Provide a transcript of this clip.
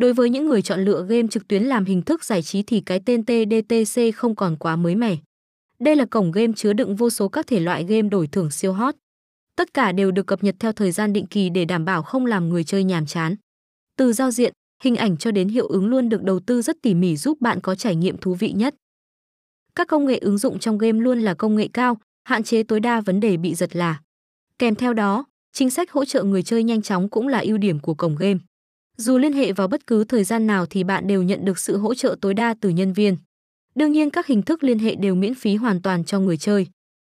Đối với những người chọn lựa game trực tuyến làm hình thức giải trí thì cái tên TDTC không còn quá mới mẻ. Đây là cổng game chứa đựng vô số các thể loại game đổi thưởng siêu hot. Tất cả đều được cập nhật theo thời gian định kỳ để đảm bảo không làm người chơi nhàm chán. Từ giao diện, hình ảnh cho đến hiệu ứng luôn được đầu tư rất tỉ mỉ giúp bạn có trải nghiệm thú vị nhất. Các công nghệ ứng dụng trong game luôn là công nghệ cao, hạn chế tối đa vấn đề bị giật là. Kèm theo đó, chính sách hỗ trợ người chơi nhanh chóng cũng là ưu điểm của cổng game. Dù liên hệ vào bất cứ thời gian nào thì bạn đều nhận được sự hỗ trợ tối đa từ nhân viên. Đương nhiên, các hình thức liên hệ đều miễn phí hoàn toàn cho người chơi.